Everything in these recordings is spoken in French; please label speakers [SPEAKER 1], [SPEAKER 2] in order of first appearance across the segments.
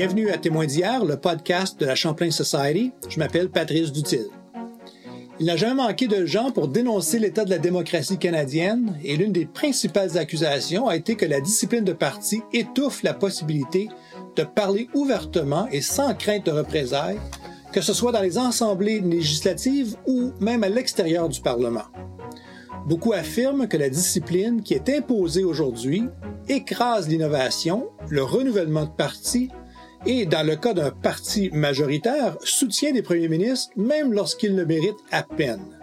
[SPEAKER 1] Bienvenue à Témoins d'hier, le podcast de la Champlain Society. Je m'appelle Patrice Dutil. Il n'a jamais manqué de gens pour dénoncer l'état de la démocratie canadienne et l'une des principales accusations a été que la discipline de parti étouffe la possibilité de parler ouvertement et sans crainte de représailles, que ce soit dans les assemblées législatives ou même à l'extérieur du Parlement. Beaucoup affirment que la discipline qui est imposée aujourd'hui écrase l'innovation, le renouvellement de partis et, dans le cas d'un parti majoritaire, soutient des premiers ministres même lorsqu'ils le méritent à peine.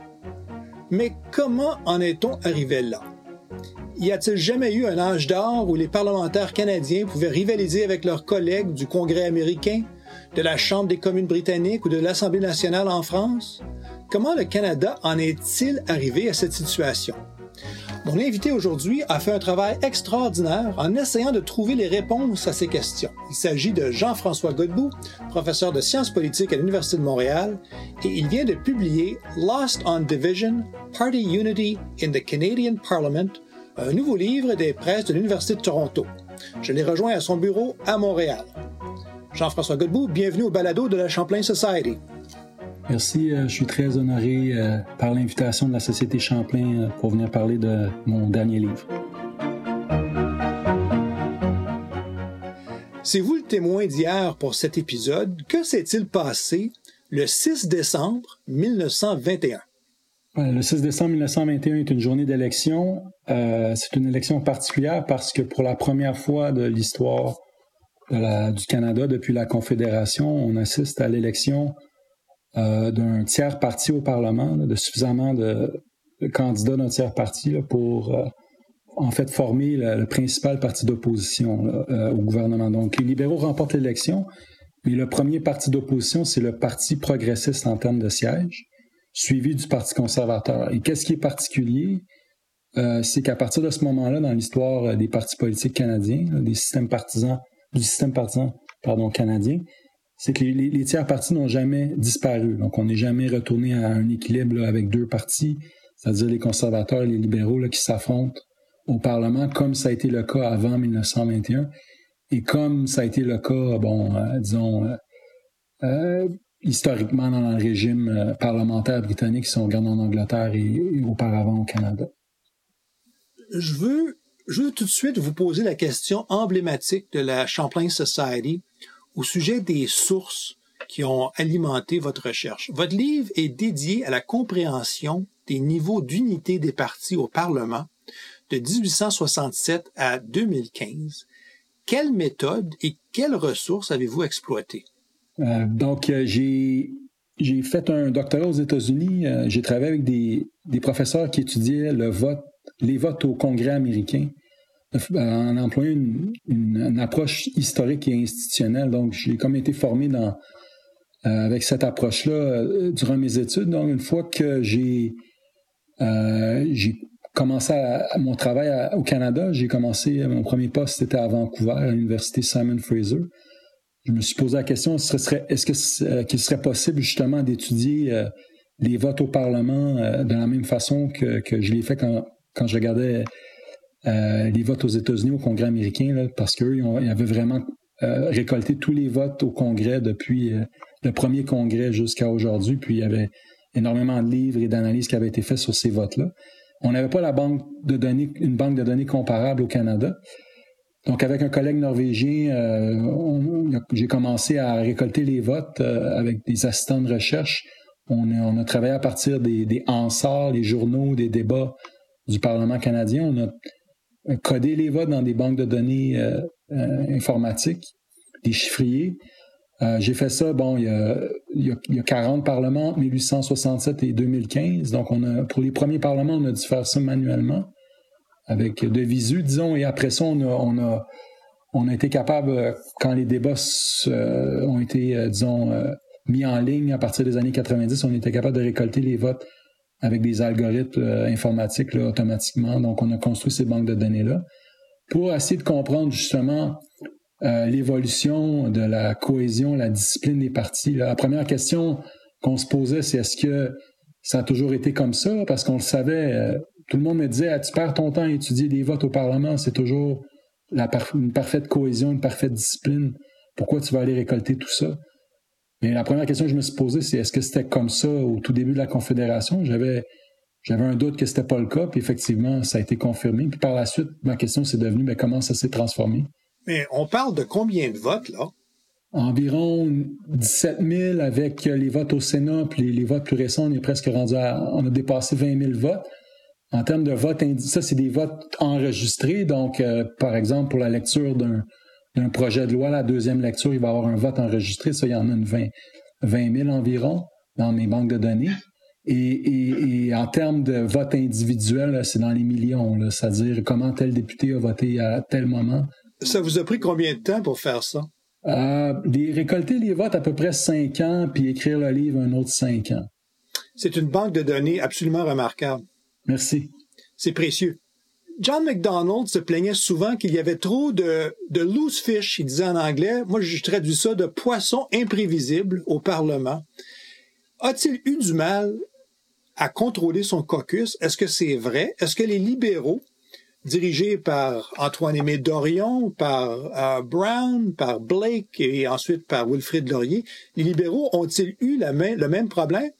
[SPEAKER 1] Mais comment en est-on arrivé là? Y a-t-il jamais eu un âge d'or où les parlementaires canadiens pouvaient rivaliser avec leurs collègues du Congrès américain, de la Chambre des communes britanniques ou de l'Assemblée nationale en France? Comment le Canada en est-il arrivé à cette situation? Mon invité aujourd'hui a fait un travail extraordinaire en essayant de trouver les réponses à ces questions. Il s'agit de Jean-François Godbout, professeur de sciences politiques à l'Université de Montréal, et il vient de publier Lost on Division, Party Unity in the Canadian Parliament, un nouveau livre des presses de l'Université de Toronto. Je l'ai rejoint à son bureau à Montréal. Jean-François Godbout, bienvenue au balado de la Champlain Society.
[SPEAKER 2] Merci, euh, je suis très honoré euh, par l'invitation de la Société Champlain euh, pour venir parler de mon dernier livre.
[SPEAKER 1] C'est vous le témoin d'hier pour cet épisode. Que s'est-il passé le 6 décembre 1921?
[SPEAKER 2] Le 6 décembre 1921 est une journée d'élection. c'est une élection particulière parce que pour la première fois de l'histoire du Canada depuis la Confédération, on assiste à l'élection euh, d'un tiers parti au Parlement, de suffisamment de, candidats d'un tiers parti pour euh, en fait former le, principal parti d'opposition euh, au gouvernement. Donc les libéraux remportent l'élection, mais le premier parti d'opposition, c'est le Parti progressiste en termes de sièges, suivi du Parti conservateur. Et qu'est-ce qui est particulier? c'est qu'à partir de ce moment-là, dans l'histoire des partis politiques canadiens, du système partisan canadien, c'est que les, tiers partis n'ont jamais disparu. Donc, on n'est jamais retourné à un équilibre avec deux partis, c'est-à-dire les conservateurs et les libéraux qui s'affrontent au Parlement, comme ça a été le cas avant 1921 et comme ça a été le cas, bon, euh, disons, euh, euh, historiquement dans le régime parlementaire britannique, si on regarde en Angleterre et, auparavant au Canada.
[SPEAKER 1] Je veux tout de suite vous poser la question emblématique de la Champlain Society au sujet des sources qui ont alimenté votre recherche. Votre livre est dédié à la compréhension des niveaux d'unité des partis au Parlement de 1867 à 2015. Quelle méthode et quelles ressources avez-vous exploitées?
[SPEAKER 2] Euh, donc, euh, j'ai fait un doctorat aux États-Unis. Euh, j'ai travaillé avec des, professeurs qui étudiaient les votes au Congrès américain en employant une, approche historique et institutionnelle. Donc, j'ai comme été formé dans, euh, avec cette approche-là euh, durant mes études. Donc, une fois que j'ai euh, commencé mon travail au Canada, j'ai commencé, mon premier poste c'était à Vancouver, à l'université Simon Fraser. Je me suis posé la question, est-ce qu'il serait possible justement d'étudier les votes au Parlement de la même façon que, que je l'ai fait quand, quand je regardais euh, les votes aux États-Unis au Congrès américain, parce qu'eux, ils, avaient vraiment euh, récolté tous les votes au Congrès depuis euh, le premier Congrès jusqu'à aujourd'hui, puis il y avait énormément de livres et d'analyses qui avaient été faits sur ces votes-là. On n'avait pas la banque de données, une banque de données comparable au Canada. Donc, avec un collègue norvégien, j'ai commencé à récolter les votes avec des assistants de recherche. On a, travaillé à partir des, des Hansard, les journaux, des débats du Parlement canadien. On a coder les votes dans des banques de données euh, euh, informatiques, des chiffriers. Euh, j'ai fait ça, bon, il y, a, y a, 40 parlements, 1867 et 2015. Donc, on a, pour les premiers parlements, on a dû faire ça manuellement, avec de visu, disons, et après ça, on a, on a, on a été capable, quand les débats ont été, disons, mis en ligne à partir des années 90, on était capable de récolter les votes avec des algorithmes euh, informatiques automatiquement. Donc, on a construit ces banques de données-là pour essayer de comprendre justement euh, l'évolution de la cohésion, la discipline des partis. La première question qu'on se posait, c'est est-ce que ça a toujours été comme ça? Parce qu'on le savait, euh, tout le monde me disait, ah, tu perds ton temps à étudier des votes au Parlement, c'est toujours une parfaite cohésion, une parfaite discipline. pourquoi tu vas aller récolter tout ça? Mais la première question que je me suis posée, c'est est-ce que c'était comme ça au tout début de la Confédération? J'avais, j'avais un doute que c'était pas le cas, puis effectivement, ça a été confirmé. Puis par la suite, ma question s'est devenue, mais comment ça s'est transformé?
[SPEAKER 1] Mais on parle de combien de votes, là?
[SPEAKER 2] Environ 17 000 avec les votes au Sénat, puis les, votes plus récents, on est presque rendu à, on a dépassé 20 000 votes. En termes de votes, ça, c'est des votes enregistrés. Donc, euh, par exemple, pour la lecture d'un, projet de loi, la deuxième lecture, il va y avoir un vote enregistré. Ça, il y en a une 20, 20 000 environ dans mes banques de données. Et, en termes de vote individuel, c'est dans les millions. C'est-à-dire comment tel député a voté à tel moment.
[SPEAKER 1] Ça vous a pris combien de temps pour faire ça?
[SPEAKER 2] Euh, récolter les votes à peu près cinq ans, puis écrire le livre un autre cinq ans.
[SPEAKER 1] C'est une banque de données absolument remarquable.
[SPEAKER 2] Merci.
[SPEAKER 1] C'est précieux. John McDonald se plaignait souvent qu'il y avait trop de, de loose fish, il disait en anglais. Moi, je traduis ça de poissons imprévisibles au Parlement. A-t-il eu du mal à contrôler son caucus? Est-ce que c'est vrai? Est-ce que les libéraux, dirigés par Antoine-Aimé Dorion, par euh, Brown, par Blake et ensuite par Wilfrid Laurier, les libéraux ont-ils eu le même problème?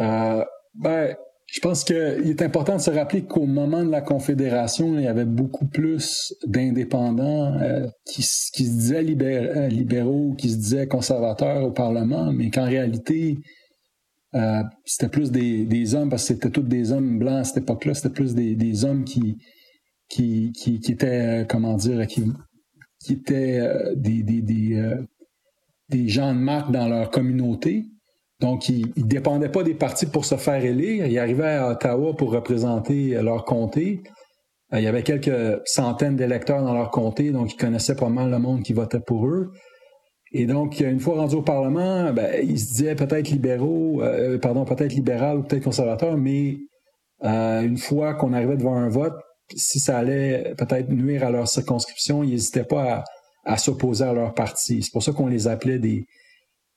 [SPEAKER 2] Euh, ben, je pense qu'il est important de se rappeler qu'au moment de la Confédération, il y avait beaucoup plus d'indépendants euh, qui, se disaient euh, libéraux, qui se disaient conservateurs au Parlement, mais qu'en réalité, euh, c'était plus des, hommes, parce que c'était tous des hommes blancs à cette époque-là, c'était plus des, hommes qui, étaient, comment dire, qui, étaient des gens de marque dans leur communauté, donc, ils ne dépendaient pas des partis pour se faire élire. Ils arrivaient à Ottawa pour représenter leur comté. Euh, il y avait quelques centaines d'électeurs dans leur comté, donc ils connaissaient pas mal le monde qui votait pour eux. Et donc, une fois rendus au Parlement, ben, ils se disaient peut-être libéraux, euh, pardon, peut-être libéral ou peut-être conservateur, mais euh, une fois qu'on arrivait devant un vote, si ça allait peut-être nuire à leur circonscription, ils n'hésitaient pas à s'opposer à leur parti. C'est pour ça qu'on les appelait des,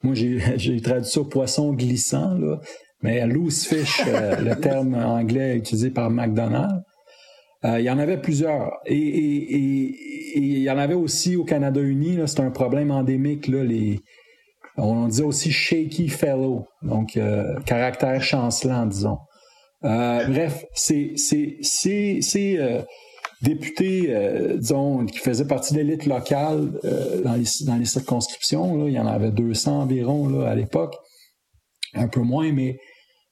[SPEAKER 2] moi, j'ai traduit ça poisson glissant, là. Mais loose fish, euh, le terme anglais utilisé par McDonald's. Euh, il y en avait plusieurs. Et, il y en avait aussi au Canada uni. C'est un problème endémique. Là, les, on dit aussi shaky fellow, donc euh, caractère chancelant, disons. bref, c'est députés, euh, disons, qui faisaient partie de l'élite locale euh, dans, les, circonscriptions. il y en avait 200 environ à l'époque, un peu moins, mais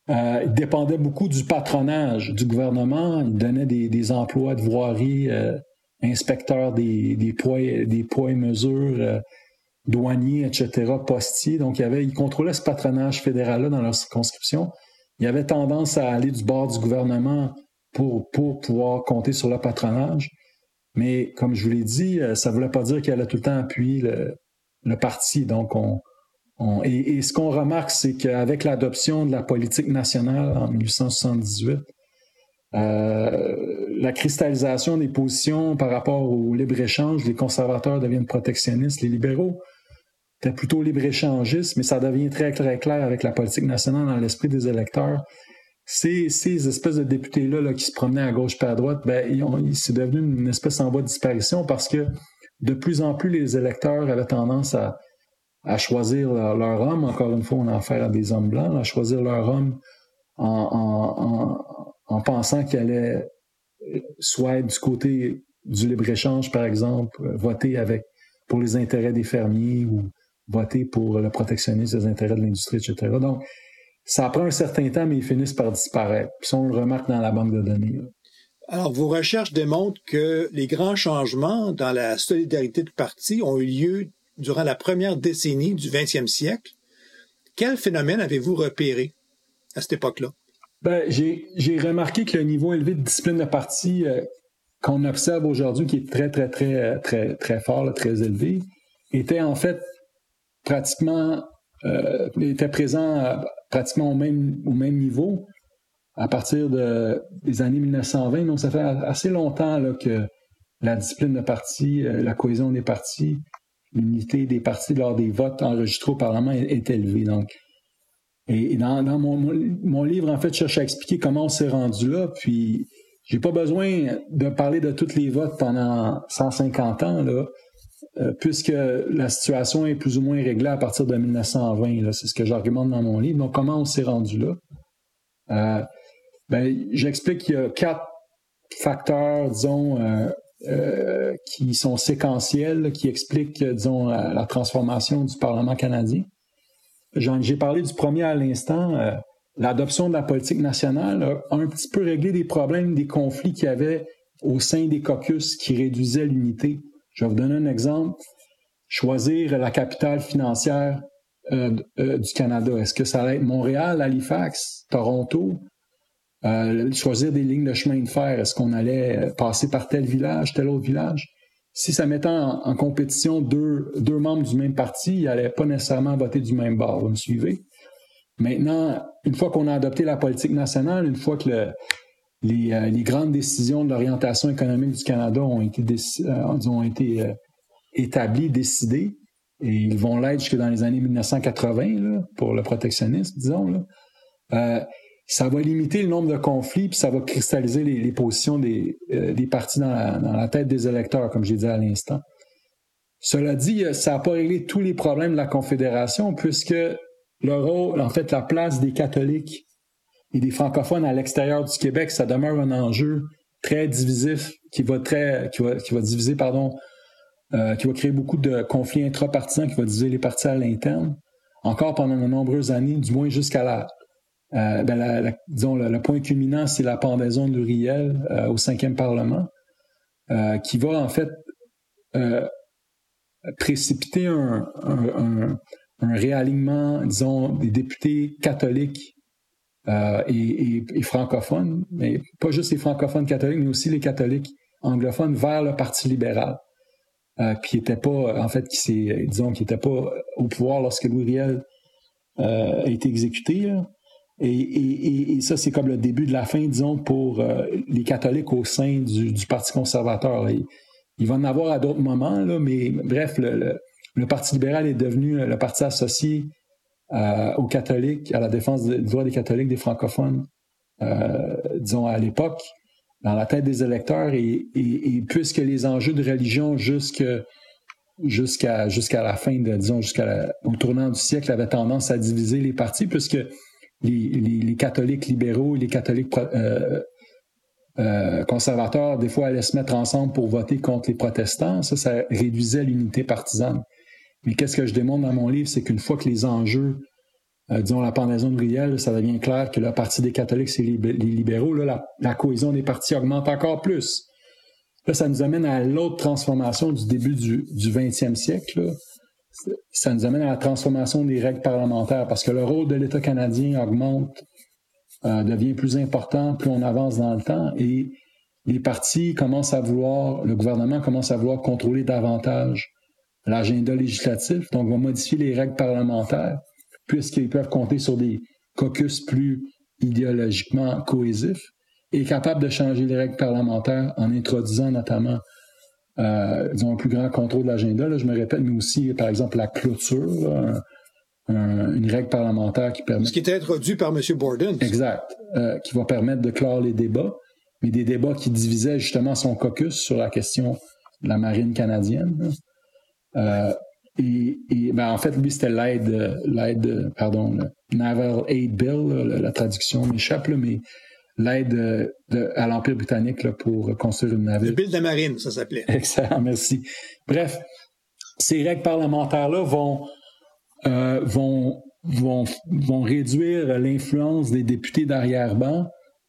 [SPEAKER 2] euh, ils dépendaient beaucoup du patronage du gouvernement. Ils donnaient des, emplois de voirie, euh, inspecteurs des, poids, et mesures, douaniers, etc., postiers. Donc, il ils contrôlaient ce patronage fédéral-là dans leur circonscription. Il y avait tendance à aller du bord du gouvernement pour, pouvoir compter sur le patronage. Mais comme je vous l'ai dit, euh, ça ne voulait pas dire qu'elle a tout le temps appuyé le, parti. Donc, on, et, ce qu'on remarque, c'est qu'avec l'adoption de la politique nationale en 1878, euh, la cristallisation des positions par rapport au libre-échange, les conservateurs deviennent protectionnistes, les libéraux étaient plutôt libre-échangistes, mais ça devient très, très clair avec la politique nationale dans l'esprit des électeurs ces, ces espèces de députés-là là, qui se promenaient à gauche et à droite, ben, c'est devenu une espèce en voie de disparition parce que de plus en plus les électeurs avaient tendance à, choisir leur, homme. Encore une fois, on a affaire à des hommes blancs, à choisir leur homme en, en, en, pensant qu'elle allait soit être du côté du libre-échange, par exemple, voter avec pour les intérêts des fermiers ou voter pour le protectionnisme des intérêts de l'industrie, etc. Donc, ça prend un certain temps, mais ils finissent par disparaître. Puis ça, on le remarque dans la banque de données.
[SPEAKER 1] Alors, vos recherches démontrent que les grands changements dans la solidarité de parti ont eu lieu durant la première décennie du 20e siècle. Quel phénomène avez-vous repéré à cette époque-là?
[SPEAKER 2] Ben, j'ai remarqué que le niveau élevé de discipline de parti euh, qu'on observe aujourd'hui, qui est très, très, très, très, très fort, très élevé, était en fait pratiquement euh, était présent pratiquement au même, au même niveau à partir de, des années 1920. Donc, ça fait assez longtemps là, que la discipline de parti, euh, la cohésion des partis, l'unité des partis lors des votes enregistrés au Parlement est, élevée. Donc, et, dans, dans mon, mon, livre, en fait, je cherche à expliquer comment on s'est rendu là. Puis, j'ai pas besoin de parler de tous les votes pendant 150 ans. Là. Euh, puisque la situation est plus ou moins réglée à partir de 1920. C'est ce que j'argumente dans mon livre. Donc, comment on s'est rendu là? Euh, ben, j'explique qu'il y a quatre facteurs, disons, euh, qui sont séquentiels, qui expliquent, disons, la, transformation du Parlement canadien. J'ai parlé du premier à l'instant. L'adoption de la politique nationale a un petit peu réglé des problèmes, des conflits qu'il y avait au sein des caucus qui réduisaient l'unité je vais vous donner un exemple. Choisir la capitale financière euh, euh, du Canada. Est-ce que ça va être Montréal, Halifax, Toronto? Euh, choisir des lignes de chemin de fer. Est-ce qu'on allait passer par tel village, tel autre village? Si ça mettait en, compétition deux, deux, membres du même parti, ils n'allaient pas nécessairement voter du même bord. Vous me suivez? Maintenant, une fois qu'on a adopté la politique nationale, une fois que le, euh, les, grandes décisions de l'orientation économique du Canada ont été, euh, ont été euh, établies, décidées, et ils vont l'être jusque dans les années 1980 pour le protectionnisme, disons. ça va limiter le nombre de conflits, puis ça va cristalliser les, positions des, des partis dans la, tête des électeurs, comme j'ai dit à l'instant. Cela dit, ça n'a pas réglé tous les problèmes de la Confédération, puisque le rôle, en fait, la place des catholiques et des francophones à l'extérieur du Québec, ça demeure un enjeu très divisif qui va très qui va, qui va diviser pardon euh, qui va créer beaucoup de conflits intrapartisans qui va diviser les partis à l'interne encore pendant de nombreuses années du moins jusqu'à la, euh, ben disons le, point culminant c'est la pendaison de Riel euh, au cinquième parlement qui va en fait précipiter un, un réalignement disons des députés catholiques euh, et, francophones, mais pas juste les francophones catholiques, mais aussi les catholiques anglophones vers le Parti libéral, euh, qui n'était pas, en fait, qui disons, qui n'était pas au pouvoir lorsque Louis Riel euh, a été exécuté. Et, ça, c'est comme le début de la fin, disons, pour les catholiques au sein du, Parti conservateur. Il, va en avoir à d'autres moments, là, mais bref, le, Parti libéral est devenu le parti associé euh, aux catholiques, à la défense des droits des catholiques, des francophones, euh, disons à l'époque, dans la tête des électeurs, et, puisque les enjeux de religion jusqu'à la fin de disons jusqu'à au tournant du siècle avaient tendance à diviser les partis, puisque les, catholiques libéraux et les catholiques euh, conservateurs, des fois, allaient se mettre ensemble pour voter contre les protestants. Ça, ça réduisait l'unité partisane. Mais qu'est-ce que je démontre dans mon livre, c'est qu'une fois que les enjeux, euh, disons la pendaison de Riel, ça devient clair que le Parti des catholiques, c'est les, libéraux, la, cohésion des partis augmente encore plus. Là, ça nous amène à l'autre transformation du début du, du 20e siècle. Ça nous amène à la transformation des règles parlementaires parce que le rôle de l'État canadien augmente, euh, devient plus important plus on avance dans le temps et les partis commencent à vouloir, le gouvernement commence à vouloir contrôler davantage l'agenda législatif, donc va modifier les règles parlementaires, puisqu'ils peuvent compter sur des caucus plus idéologiquement cohésifs, et capable de changer les règles parlementaires en introduisant notamment euh, disons, un plus grand contrôle de l'agenda. Je me répète, mais aussi, par exemple, la clôture, une règle parlementaire qui permet...
[SPEAKER 1] Ce qui était introduit par M. Borden.
[SPEAKER 2] Exact, euh, qui va permettre de clore les débats, mais des débats qui divisaient justement son caucus sur la question de la marine canadienne. Et, ben, en fait, lui, c'était l'aide, l'aide, pardon, le Naval Aid Bill, la, traduction m'échappe, mais l'aide à l'Empire britannique pour construire une navire.
[SPEAKER 1] Le Bill de marine, ça s'appelait.
[SPEAKER 2] Excellent, merci. Bref, ces règles parlementaires-là vont, euh, vont, vont, vont réduire l'influence des députés d'arrière-ban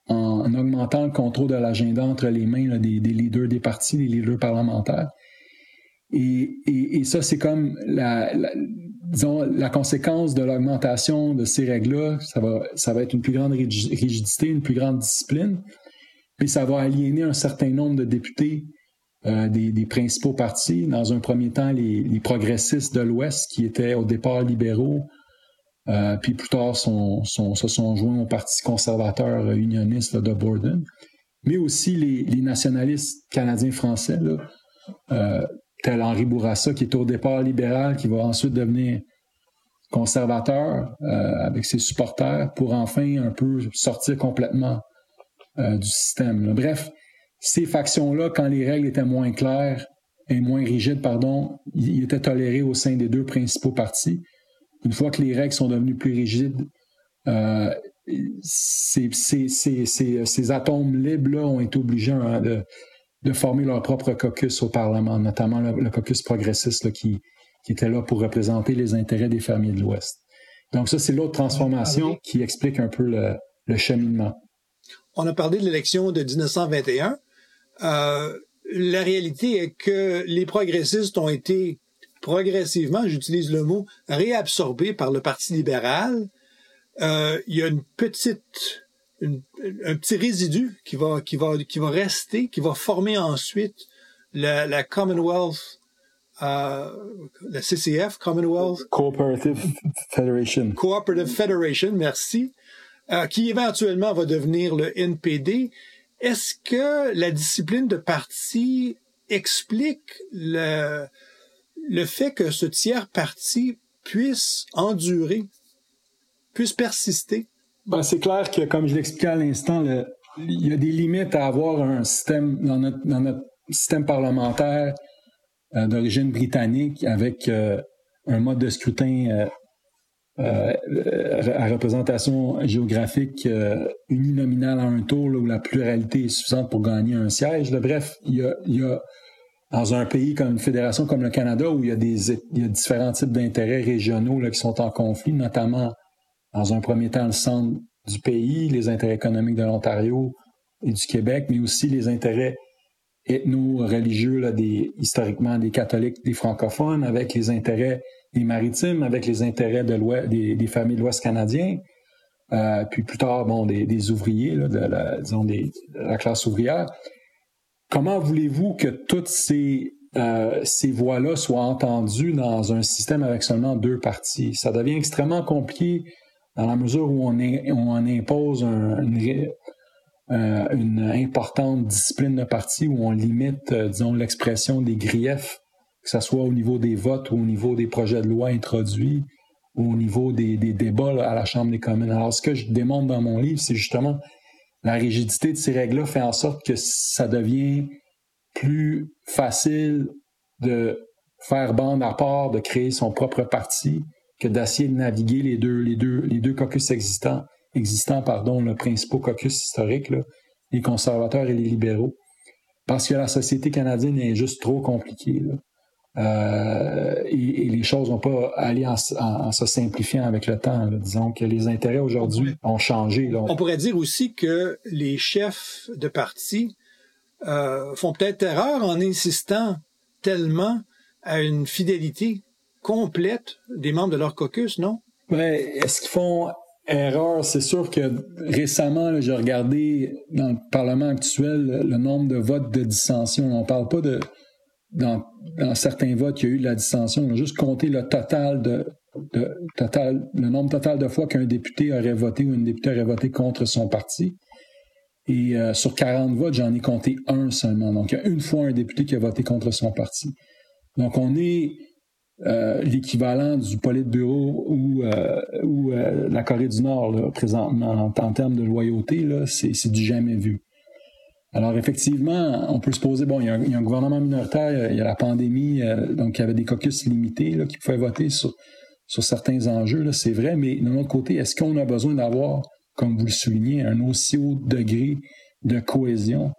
[SPEAKER 2] en, augmentant le contrôle de l'agenda entre les mains des, des, leaders des partis, des leaders parlementaires. Et, ça, c'est comme la, conséquence de l'augmentation de ces règles-là. Ça va, ça va être une plus grande rigidité, une plus grande discipline. Puis ça va aliéner un certain nombre de députés euh, des, principaux partis. Dans un premier temps, les, progressistes de l'Ouest, qui étaient au départ libéraux, euh, puis plus tard sont, sont, se sont joints au Parti conservateur unioniste de Borden, mais aussi les, nationalistes canadiens-français, euh, tel Henri Bourassa, qui est au départ libéral, qui va ensuite devenir conservateur euh, avec ses supporters pour enfin un peu sortir complètement euh, du système. Bref, ces factions-là, quand les règles étaient moins claires, et moins rigide, pardon, il était toléré au sein des deux principaux partis. Une fois que les règles sont devenues plus rigides, euh, ces, ces, atomes libres-là ont été obligés hein, de, de, former leur propre caucus au Parlement, notamment le, caucus progressiste qui, qui était là pour représenter les intérêts des fermiers de l'Ouest. Donc ça, c'est l'autre transformation qui explique un peu le, le, cheminement.
[SPEAKER 1] On a parlé de l'élection de 1921. Euh, la réalité est que les progressistes ont été progressivement, j'utilise le mot, réabsorbés par le Parti libéral. Euh, il y a une petite, un petit résidu qui va, qui va, qui va rester, qui va former ensuite la, la Commonwealth, euh, la CCF, Commonwealth
[SPEAKER 2] Cooperative Federation.
[SPEAKER 1] Cooperative Federation, merci, euh, qui éventuellement va devenir le NPD. Est-ce que la discipline de parti explique le, le fait que ce tiers parti puisse endurer, puisse persister?
[SPEAKER 2] Ben, c'est clair que, comme je l'expliquais à l'instant, il y a des limites à avoir un système dans notre, dans notre système parlementaire euh, d'origine britannique avec euh, un mode de scrutin euh, à représentation géographique uninominale à un tour où la pluralité est suffisante pour gagner un siège. Bref, il y, a, il y a, dans un pays comme une fédération comme le Canada où il y a, des, il y a différents types d'intérêts régionaux là, qui sont en conflit, notamment dans un premier temps le centre du pays, les intérêts économiques de l'Ontario et du Québec, mais aussi les intérêts ethno-religieux des, historiquement des catholiques, des francophones, avec les intérêts des maritimes avec les intérêts de des, familles de l'Ouest canadien, euh, puis plus tard, bon, des, ouvriers, de, la, disons, de la classe ouvrière. Comment voulez-vous que toutes ces, euh, ces voix-là soient entendues dans un système avec seulement deux partis? Ça devient extrêmement compliqué dans la mesure où on, impose euh, une, importante discipline de parti, où on limite, euh, disons, l'expression des griefs que ce soit au niveau des votes ou au niveau des projets de loi introduits ou au niveau des, débats à la Chambre des communes. Alors, ce que je démontre dans mon livre, c'est justement la rigidité de ces règles-là fait en sorte que ça devient plus facile de faire bande à part, de créer son propre parti, que d'essayer de naviguer les deux, les deux, les deux caucus existants, existants, pardon, le principal caucus historique, les conservateurs et les libéraux. Parce que la société canadienne est juste trop compliquée. Là. Euh, et, les choses vont pas aller en, se simplifiant avec le temps. Disons que les intérêts aujourd'hui ont changé.
[SPEAKER 1] On pourrait dire aussi que les chefs de parti euh, font peut-être erreur en insistant tellement à une fidélité complète des membres de leur caucus, non?
[SPEAKER 2] Ouais, est-ce qu'ils font erreur? C'est sûr que récemment, j'ai regardé dans le Parlement actuel le nombre de votes de dissension. On parle pas de dans, certains votes, il y a eu de la dissension. On a juste compté le total de, le nombre total de fois qu'un député aurait voté ou une députée aurait voté contre son parti. Et euh, sur 40 votes, j'en ai compté un seulement. Donc, il y a une fois un député qui a voté contre son parti. Donc, on est euh, l'équivalent du Politburo ou, euh, ou la Corée du Nord, présentement, en, termes de loyauté, c'est du jamais vu. Alors, effectivement, on peut se poser, bon, il y a un, gouvernement minoritaire, il y a la pandémie, euh, donc il y avait des caucus limités là, qui pouvaient voter sur, sur certains enjeux, c'est vrai, mais d'un autre côté, est-ce qu'on a besoin d'avoir, comme vous le soulignez, un aussi haut degré de cohésion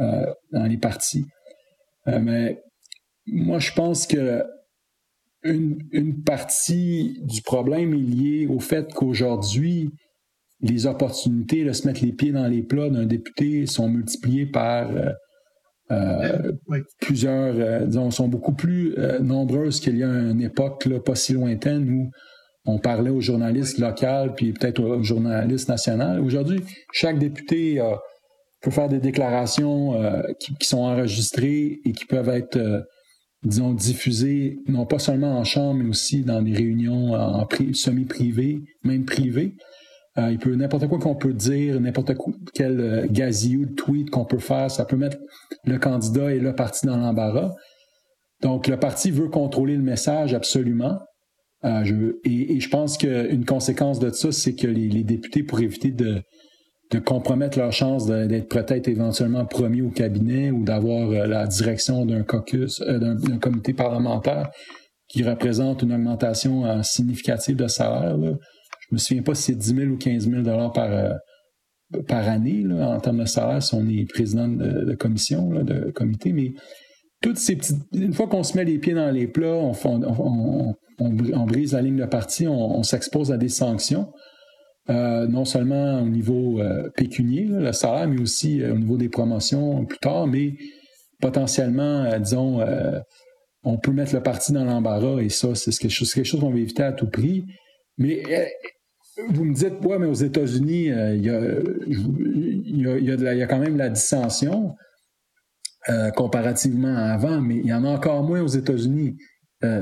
[SPEAKER 2] euh, dans les partis? Euh, mais moi, je pense que une, une partie du problème est liée au fait qu'aujourd'hui, les opportunités de se mettre les pieds dans les plats d'un député sont multipliées par euh, euh, plusieurs, euh, disons, sont beaucoup plus nombreuses qu'il y a une époque là, pas si lointaine où on parlait aux journalistes locaux puis peut-être aux journalistes nationaux. Aujourd'hui, chaque député peut faire des déclarations qui, sont enregistrées et qui peuvent être, disons, diffusées non pas seulement en chambre, mais aussi dans des réunions en semi-privées, même privées. Euh, il peut n'importe quoi qu'on peut dire, n'importe quel euh, de tweet qu'on peut faire, ça peut mettre le candidat et le parti dans l'embarras. Donc, le parti veut contrôler le message absolument. Euh, et, je pense qu'une conséquence de ça, c'est que les, députés, pour éviter de, de compromettre leur chance d'être peut-être éventuellement promis au cabinet ou d'avoir euh, la direction d'un caucus, euh, d'un comité parlementaire qui représente une augmentation euh, significative de salaire. Là. Je me souviens pas si c'est 10 000 ou 15 000 dollars par, par année en termes de salaire si on est président de, commission, de comité, mais toutes ces petites. Une fois qu'on se met les pieds dans les plats, on, brise la ligne de parti, on, s'expose à des sanctions. Euh, non seulement au niveau euh, pécunier, le salaire, mais aussi euh, au niveau des promotions plus tard, mais potentiellement, disons, on peut mettre le parti dans l'embarras et ça, c'est quelque chose, quelque chose qu'on veut éviter à tout prix. Mais vous me dites, ouais, mais aux États-Unis, il y, a, quand même la dissension comparativement à avant, mais il y en a encore moins aux États-Unis.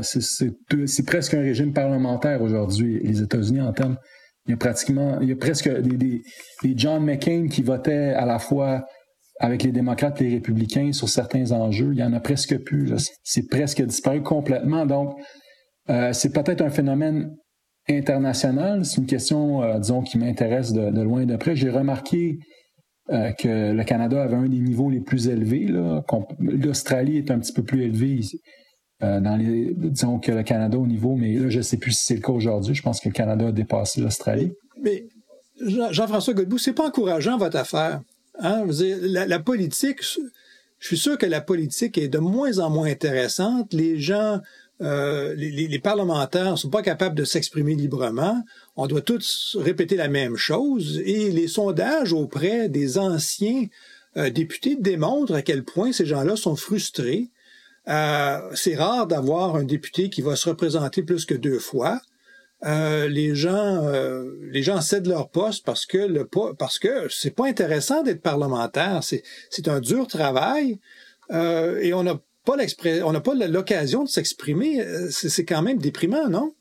[SPEAKER 2] c'est presque un régime parlementaire aujourd'hui, les États-Unis, en termes il y a pratiquement, il y a presque des, John McCain qui votaient à la fois avec les démocrates et les républicains sur certains enjeux. Il y en a presque plus. C'est presque disparu complètement. Donc, euh, c'est peut-être un phénomène international. C'est une question, euh, disons, qui m'intéresse de, loin et de près. J'ai remarqué euh, que le Canada avait un des niveaux les plus élevés. L'Australie est un petit peu plus élevée euh, dans les, disons que le Canada au niveau, mais là, je ne sais plus si c'est le cas aujourd'hui. Je pense que le Canada a dépassé l'Australie.
[SPEAKER 1] Mais, Jean-François Godbout, c'est pas encourageant votre affaire. Hein? la, politique, je suis sûr que la politique est de moins en moins intéressante. Les gens, euh, les, parlementaires ne sont pas capables de s'exprimer librement. On doit tous répéter la même chose. Et les sondages auprès des anciens euh, députés démontrent à quel point ces gens-là sont frustrés euh, c'est rare d'avoir un député qui va se représenter plus que deux fois. Euh, les gens, euh, les gens cèdent leur poste parce que le parce que c'est pas intéressant d'être parlementaire. C'est un dur travail et on n'a pas on n'a pas l'occasion de s'exprimer. C'est quand même déprimant, non?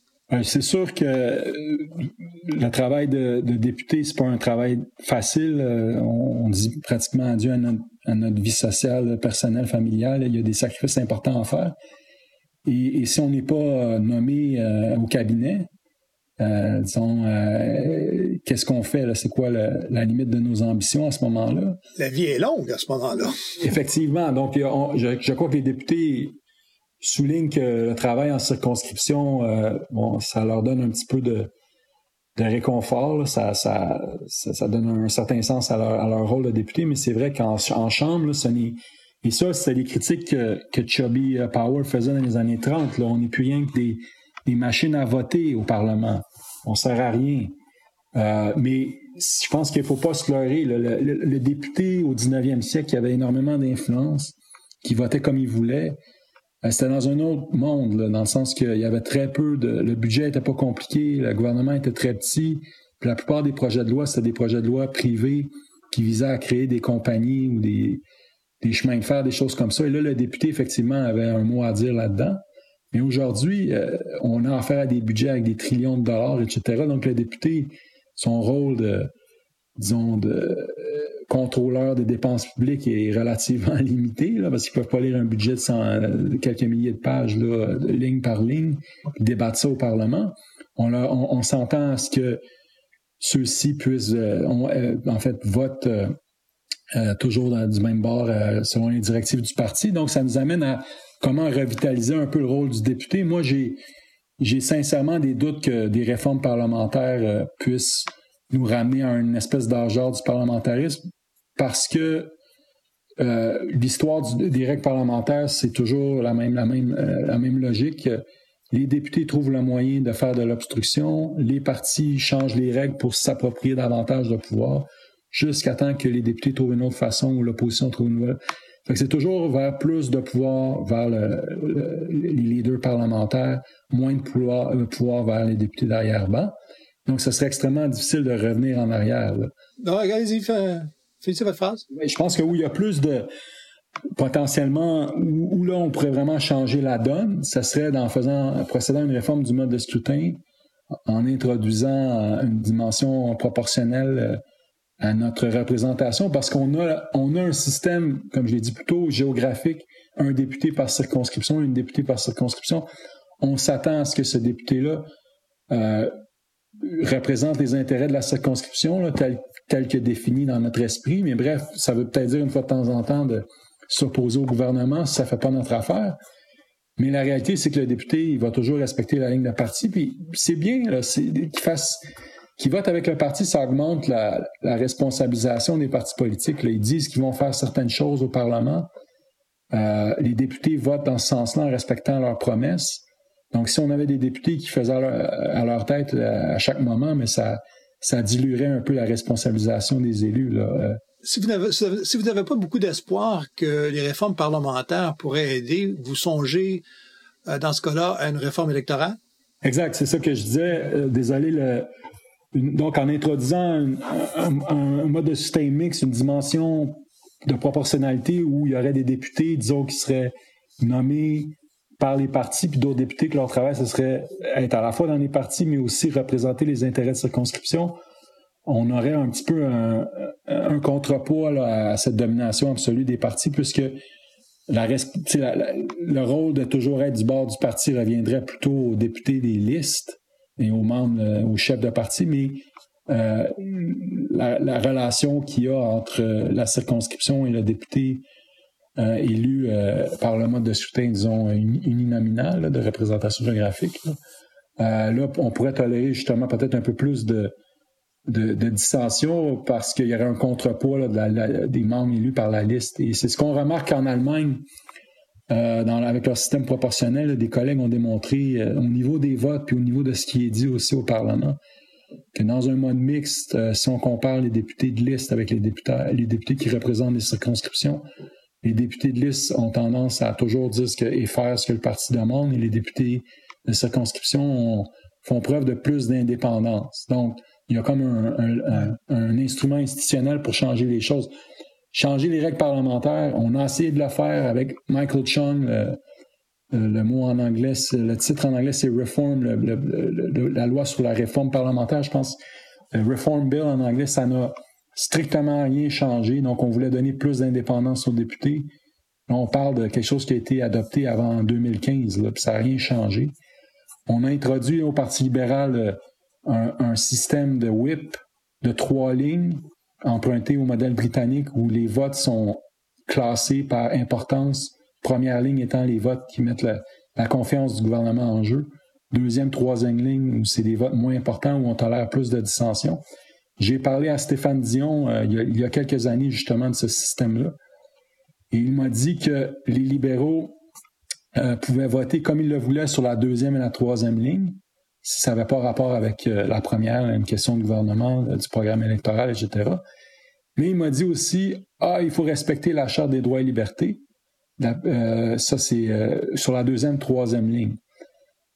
[SPEAKER 2] C'est sûr que le travail de, de député, c'est pas un travail facile. On, dit pratiquement adieu à notre à notre vie sociale, personnelle, familiale. Il y a des sacrifices importants à faire. Et, si on n'est pas euh, nommé euh, au cabinet, euh, disons, qu'est-ce qu'on fait? C'est quoi la limite de nos ambitions à ce moment-là?
[SPEAKER 1] La vie est longue à ce moment-là.
[SPEAKER 2] Effectivement. Donc, je, crois que les députés soulignent que le travail en circonscription, bon, ça leur donne un petit peu de, de réconfort. ça, ça, ça, donne un certain sens à leur, à leur rôle de député, mais c'est vrai qu'en en chambre, ce n'est. Et ça, c'est les critiques que, que Chubby euh, Power faisait dans les années 30. Là. On n'est plus rien que des, des machines à voter au Parlement. On sert à rien. Euh, mais je pense qu'il ne faut pas se leurrer. Le, le, député au 19e siècle qui avait énormément d'influence, qui votait comme il voulait, c'était dans un autre monde, dans le sens qu'il y avait très peu de. Le budget n'était pas compliqué, le gouvernement était très petit. Puis la plupart des projets de loi, c'était des projets de loi privés qui visaient à créer des compagnies ou des, des chemins de fer, des choses comme ça. Et là, le député, effectivement, avait un mot à dire là-dedans. Mais aujourd'hui, euh, on a affaire à des budgets avec des trillions de dollars, etc. Donc, le député, son rôle de, disons, de euh, contrôleur des dépenses publiques est relativement limité, là, parce qu'ils peuvent pas lire un budget de, euh, quelques milliers de pages, là, ligne par ligne, et débattre ça au Parlement. On, on, s'entend à ce que ceux-ci puissent, euh, en fait, votent toujours dans, du même bord selon les directives du parti. Donc, ça nous amène à comment revitaliser un peu le rôle du député. Moi, j'ai j'ai sincèrement des doutes que des réformes parlementaires puissent nous ramener à une espèce d'âge du parlementarisme parce que euh, l'histoire des règles parlementaires, c'est toujours la même, la, même, euh, la même logique. Les députés trouvent le moyen de faire de l'obstruction, les partis changent les règles pour s'approprier davantage de pouvoir, jusqu'à temps que les députés trouvent une autre façon ou l'opposition trouve une nouvelle. c'est toujours vers plus de pouvoir vers les leaders parlementaires, moins de pouvoir, euh, pouvoir vers les députés d'arrière-ban. Donc, ce serait extrêmement difficile de revenir en arrière.
[SPEAKER 1] Non, allez-y, finissez votre phrase.
[SPEAKER 2] je pense que où il y a plus de potentiellement où, là on pourrait vraiment changer la donne, ce serait en faisant procédant à une réforme du mode de scrutin, en introduisant une dimension proportionnelle euh, à notre représentation, parce qu'on a on a un système, comme je l'ai dit plus tôt, géographique, un député par circonscription, une députée par circonscription. On s'attend à ce que ce député-là euh, représente les intérêts de la circonscription, là, tel, que défini dans notre esprit. Mais bref, ça veut peut-être dire une fois de temps en temps de s'opposer au gouvernement si ça fait pas notre affaire. Mais la réalité, c'est que le député, il va toujours respecter la ligne de parti. Puis c'est bien qu'il fasse, qu'il vote avec le parti, ça augmente la, responsabilisation des partis politiques. Ils disent qu'ils vont faire certaines choses au Parlement. Euh, les députés votent dans ce sens-là en respectant leurs promesses. Donc, si on avait des députés qui faisaient à leur, tête euh, à chaque moment, mais ça, ça diluerait un peu la responsabilisation des élus. Là. Euh,
[SPEAKER 1] si vous n'avez pas beaucoup d'espoir que les réformes parlementaires pourraient aider, vous songez euh, dans ce cas-là à une réforme électorale?
[SPEAKER 2] Exact, c'est ça que je disais. Désolé, le, donc en introduisant un, mode de système mix, une dimension de proportionnalité où il y aurait des députés, disons, qui seraient nommés par les partis, puis d'autres députés que leur travail, ce serait être à la fois dans les partis, mais aussi représenter les intérêts de circonscription. On aurait un petit peu un, contrepoids à cette domination absolue des partis, puisque le rôle de toujours être du bord du parti reviendrait plutôt aux députés des listes et aux membres, euh, aux chefs de parti, mais euh, la, relation qu'il y a entre la circonscription et le député euh, élu par le mode de scrutin, disons, uninominal de représentation géographique, là, on pourrait tolérer justement peut-être un peu plus de, de, dissension parce qu'il y aurait un contrepoids des membres élus par la liste. Et c'est ce qu'on remarque en Allemagne. Euh, avec leur système proportionnel, des collègues ont démontré euh, au niveau des votes puis au niveau de ce qui est dit aussi au Parlement que dans un mode mixte, euh, si on compare les députés de liste avec les députés, les députés qui représentent les circonscriptions, les députés de liste ont tendance à toujours dire ce et faire ce que le parti demande et les députés de circonscription font preuve de plus d'indépendance. Donc, il y a comme un, instrument institutionnel pour changer les choses. Changer les règles parlementaires, on a essayé de le faire avec Michael Chung, le, mot en anglais, le titre en anglais c'est Reform, la loi sur la réforme parlementaire, je pense. Reform Bill en anglais, ça n'a strictement rien changé. Donc, on voulait donner plus d'indépendance aux députés. on parle de quelque chose qui a été adopté avant 2015, là, puis ça n'a rien changé. On a introduit au Parti libéral euh, un, système de whip de trois lignes emprunté au modèle britannique où les votes sont classés par importance. Première ligne étant les votes qui mettent la, confiance du gouvernement en jeu. Deuxième, troisième ligne où c'est des votes moins importants où on tolère plus de dissension. J'ai parlé à Stéphane Dion euh, il, y a, quelques années justement de ce système-là. Et il m'a dit que les libéraux euh, pouvaient voter comme ils le voulaient sur la deuxième et la troisième ligne, si ça n'avait pas rapport avec euh, la première, une question de gouvernement, du programme électoral, etc. Mais il m'a dit aussi, ah, il faut respecter la Charte des droits et libertés. Ça, c'est sur la deuxième, troisième ligne.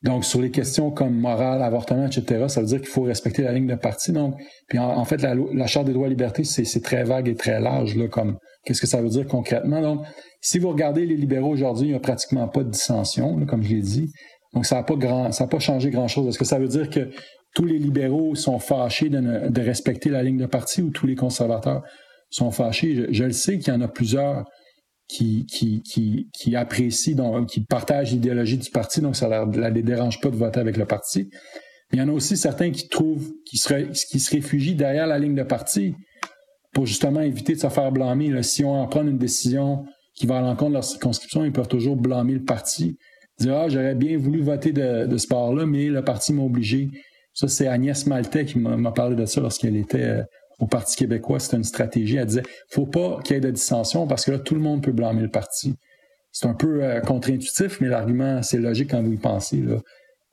[SPEAKER 2] Donc, sur les questions comme morale, avortement, etc., ça veut dire qu'il faut respecter la ligne de parti. Donc, puis en, fait, la, Charte des droits et libertés, c'est très vague et très large, là, comme qu'est-ce que ça veut dire concrètement? Donc, si vous regardez les libéraux aujourd'hui, il n'y a pratiquement pas de dissension, comme je l'ai dit. Donc, ça n'a pas, grand, ça pas changé grand-chose. Est-ce que ça veut dire que tous les libéraux sont fâchés de, respecter la ligne de parti ou tous les conservateurs sont fâchés? Je, le sais qu'il y en a plusieurs qui, qui, qui, apprécient, donc, qui partagent l'idéologie du parti, donc ça ne les dérange pas de voter avec le parti. Mais il y en a aussi certains qui trouvent, qui se, qui se réfugient derrière la ligne de parti pour justement éviter de se faire blâmer. Si on en prend une décision qui va à l'encontre de leur circonscription, ils peuvent toujours blâmer le parti dire Ah, j'aurais bien voulu voter de, de ce part-là, mais le parti m'a obligé. Ça, c'est Agnès Maltais qui m'a parlé de ça lorsqu'elle était euh, au Parti québécois. C'était une stratégie. Elle disait faut pas qu'il y ait de dissension parce que là, tout le monde peut blâmer le parti. C'est un peu euh, contre-intuitif, mais l'argument, c'est logique quand vous y pensez. Là.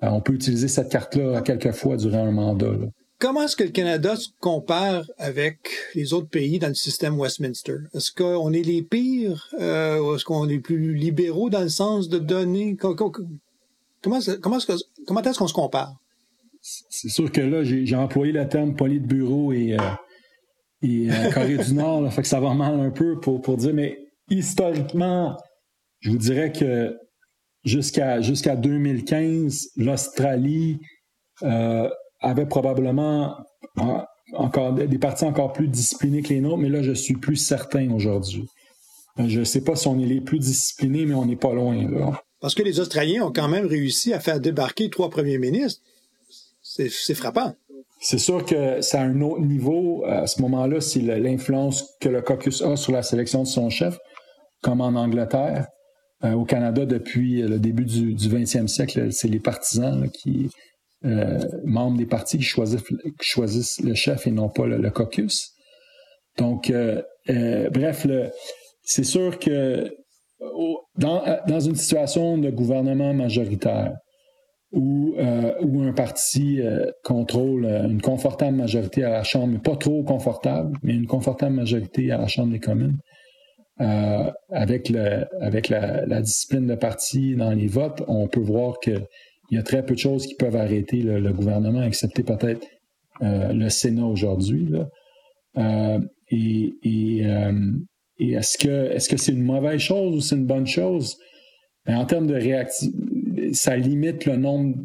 [SPEAKER 2] Euh, on peut utiliser cette carte-là quelquefois durant un mandat. Là.
[SPEAKER 1] Comment est-ce que le Canada se compare avec les autres pays dans le système Westminster? Est-ce qu'on est les pires? Euh, ou est-ce qu'on est plus libéraux dans le sens de donner? Comment, comment, comment est-ce qu'on se compare?
[SPEAKER 2] C'est sûr que là, j'ai employé le terme poli de bureau et, et euh, Corée du Nord, fait que ça va mal un peu pour, dire, mais historiquement, je vous dirais que jusqu'à jusqu'à 2015, l'Australie euh, avait probablement encore des partis encore plus disciplinés que les nôtres, mais là, je suis plus certain aujourd'hui. Je ne sais pas si on est les plus disciplinés, mais on n'est pas loin.
[SPEAKER 1] Parce que les Australiens ont quand même réussi à faire débarquer trois premiers ministres. C'est frappant.
[SPEAKER 2] C'est sûr que c'est un autre niveau. À ce moment-là, c'est l'influence que le caucus a sur la sélection de son chef, comme en Angleterre. Euh, au Canada, depuis le début du, du 20e siècle, c'est les partisans qui, euh, membres des partis, qui choisissent, le chef et non pas le, caucus. Donc, euh, bref, c'est sûr que dans, une situation de gouvernement majoritaire, où, où un parti contrôle une confortable majorité à la Chambre, pas trop confortable, mais une confortable majorité à la Chambre des communes, euh, avec, la, discipline de parti dans les votes, on peut voir qu'il y a très peu de choses qui peuvent arrêter le, gouvernement, excepté peut-être euh, le Sénat aujourd'hui. Euh, et, euh, est-ce que c'est une mauvaise chose ou c'est une bonne chose? Mais en termes de réactivité, ça limite le nombre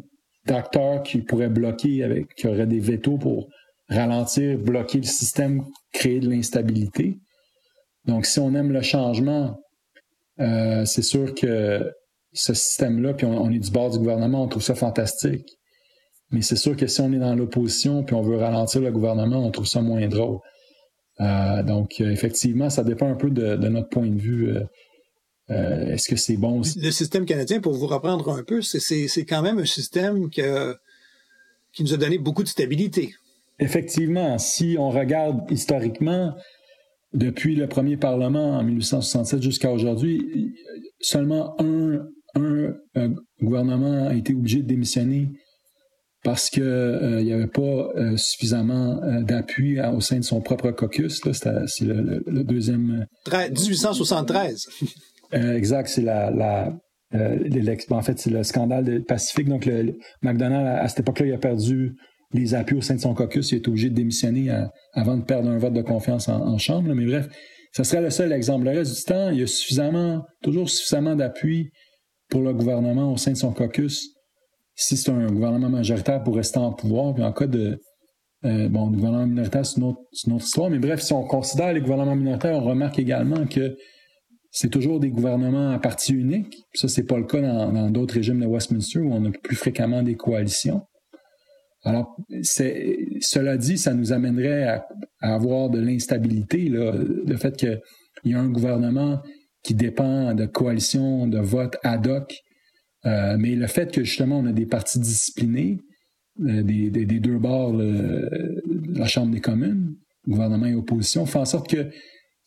[SPEAKER 2] d'acteurs qui pourraient bloquer, avec, qui auraient des vétos pour ralentir, bloquer le système, créer de l'instabilité. Donc, si on aime le changement, euh, c'est sûr que ce système-là, puis on, est du bord du gouvernement, on trouve ça fantastique. Mais c'est sûr que si on est dans l'opposition, puis on veut ralentir le gouvernement, on trouve ça moins drôle. Euh, donc, effectivement, ça dépend un peu de, notre point de vue. Euh, est-ce que c'est bon aussi?
[SPEAKER 1] Le système canadien, pour vous reprendre un peu, c'est quand même un système que, qui nous a donné beaucoup de stabilité.
[SPEAKER 2] Effectivement, si on regarde historiquement, depuis le premier Parlement en 1867 jusqu'à aujourd'hui, seulement un, un, gouvernement a été obligé de démissionner parce qu'il euh, n'y avait pas euh, suffisamment euh, d'appui au sein de son propre caucus. C'est le, deuxième.
[SPEAKER 1] 1873.
[SPEAKER 2] Exact, c'est la, la en fait, c'est le scandale de Pacifique. Donc, le, McDonald, à, cette époque-là, il a perdu les appuis au sein de son caucus, il est obligé de démissionner euh, avant de perdre un vote de confiance en, Chambre. Mais bref, ce serait le seul exemple. Le reste du temps, il y a suffisamment, toujours suffisamment d'appui pour le gouvernement au sein de son caucus si c'est un gouvernement majoritaire pour rester en pouvoir. Puis en cas de euh, bon, gouvernement minoritaire, c'est une, autre, histoire. Mais bref, si on considère les gouvernements minoritaires, on remarque également que c'est toujours des gouvernements à parti unique. Ça, c'est pas le cas dans d'autres régimes de Westminster où on a plus fréquemment des coalitions. Alors, cela dit, ça nous amènerait à, avoir de l'instabilité, le fait qu'il y a un gouvernement qui dépend de coalitions, de votes ad hoc, euh, mais le fait que justement on a des partis disciplinés euh, des, deux bords la Chambre des communes, gouvernement et opposition, fait en sorte que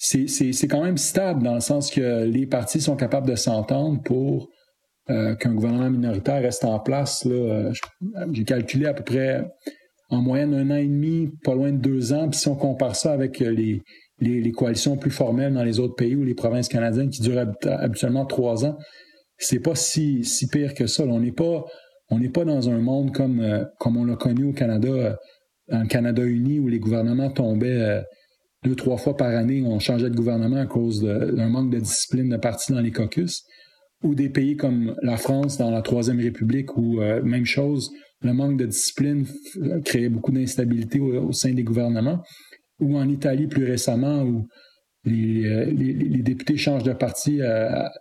[SPEAKER 2] c'est quand même stable dans le sens que les partis sont capables de s'entendre pour euh, qu'un gouvernement minoritaire reste en place. Euh, j'ai calculé à peu près en moyenne un an et demi, pas loin de deux ans. Puis si on compare ça avec euh, les, les, coalitions plus formelles dans les autres pays ou les provinces canadiennes qui durent habituellement trois ans, c'est pas si, si pire que ça. on n'est pas on n'est pas dans un monde comme comme on l'a connu au Canada, en Canada uni où les gouvernements tombaient deux trois fois par année, on changeait de gouvernement à cause d'un manque de discipline de parti dans les caucus. Ou des pays comme la France dans la Troisième République où, euh, même chose, le manque de discipline créait beaucoup d'instabilité au, sein des gouvernements, ou en Italie plus récemment où les, députés changent de parti à,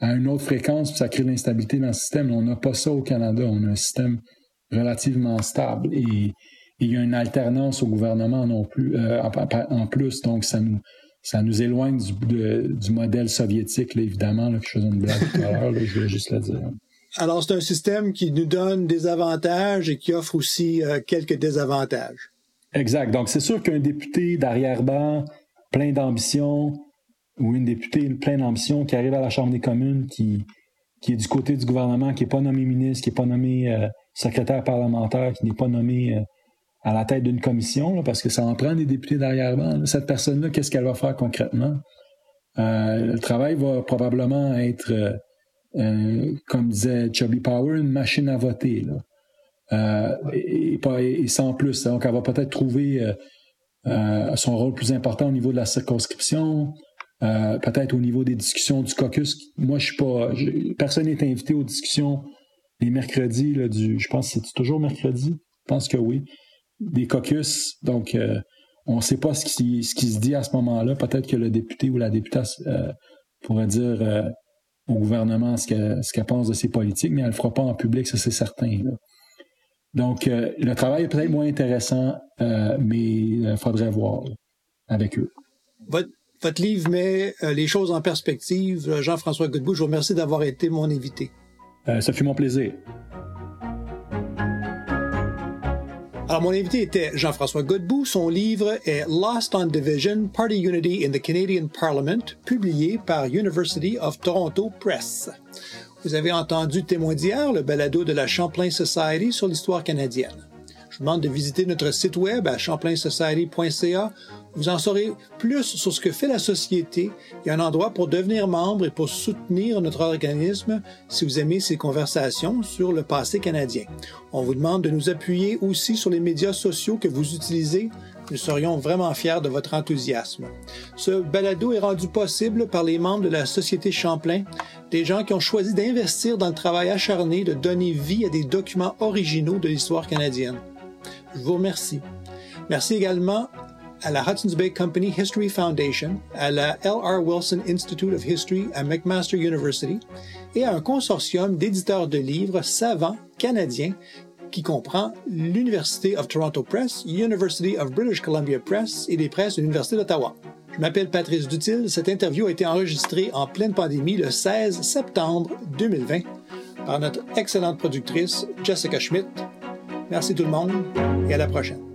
[SPEAKER 2] une autre fréquence, ça crée de l'instabilité dans le système. On n'a pas ça au Canada, on a un système relativement stable. Et, il y a une alternance au gouvernement non plus euh, en, plus, donc ça nous ça nous éloigne du, modèle soviétique, évidemment, là, que je faisais une blague tout à l'heure, je voulais juste le dire.
[SPEAKER 1] Alors, c'est un système qui nous donne des avantages et qui offre aussi euh, quelques désavantages.
[SPEAKER 2] Exact. Donc, c'est sûr qu'un député d'arrière-ban, plein d'ambition, ou une députée plein d'ambition qui arrive à la Chambre des communes, qui, qui est du côté du gouvernement, qui n'est pas nommé ministre, qui n'est pas nommé euh, secrétaire parlementaire, qui n'est pas nommé à la tête d'une commission, parce que ça en prend des députés derrière-ban. Cette personne-là, qu'est-ce qu'elle va faire concrètement? Euh, le travail va probablement être, euh, euh, comme disait Chubby Power, une machine à voter. et, et, sans plus. Donc, elle va peut-être trouver son rôle plus important au niveau de la circonscription, peut-être au niveau des discussions du caucus. Moi, je suis pas. personne n'est invité aux discussions les mercredis du. Je pense que c'est toujours mercredi? Je pense que oui des caucus. Donc, euh, on ne sait pas ce qui, ce qui se dit à ce moment-là. Peut-être que le député ou la députée euh, pourrait dire euh, au gouvernement ce qu'elle ce pense de ses politiques, mais elle ne le fera pas en public, ça c'est certain. Donc, le travail est peut-être moins intéressant, mais il faudrait voir avec eux.
[SPEAKER 1] Votre, votre livre met les choses en perspective. Jean-François Godbout, je vous remercie d'avoir été mon invité.
[SPEAKER 2] ça fut mon plaisir.
[SPEAKER 1] Alors, mon invité était Jean-François Godbout. Son livre est Lost on Division, Party Unity in the Canadian Parliament, publié par University of Toronto Press. Vous avez entendu Témoin d'hier, le balado de la Champlain Society sur l'histoire canadienne. Je vous demande de visiter notre site web à champlainsociety.ca vous en saurez plus sur ce que fait la société et un endroit pour devenir membre et pour soutenir notre organisme si vous aimez ces conversations sur le passé canadien. On vous demande de nous appuyer aussi sur les médias sociaux que vous utilisez. Nous serions vraiment fiers de votre enthousiasme. Ce balado est rendu possible par les membres de la Société Champlain, des gens qui ont choisi d'investir dans le travail acharné de donner vie à des documents originaux de l'histoire canadienne. Je vous remercie. Merci également à la Hudson's Bay Company History Foundation, à la L.R. Wilson Institute of History à McMaster University et à un consortium d'éditeurs de livres savants canadiens qui comprend l'University of Toronto Press, University of British Columbia Press et les presses de l'Université d'Ottawa. Je m'appelle Patrice Dutil. Cette interview a été enregistrée en pleine pandémie le 16 septembre 2020 par notre excellente productrice Jessica Schmidt. Merci tout le monde et à la prochaine.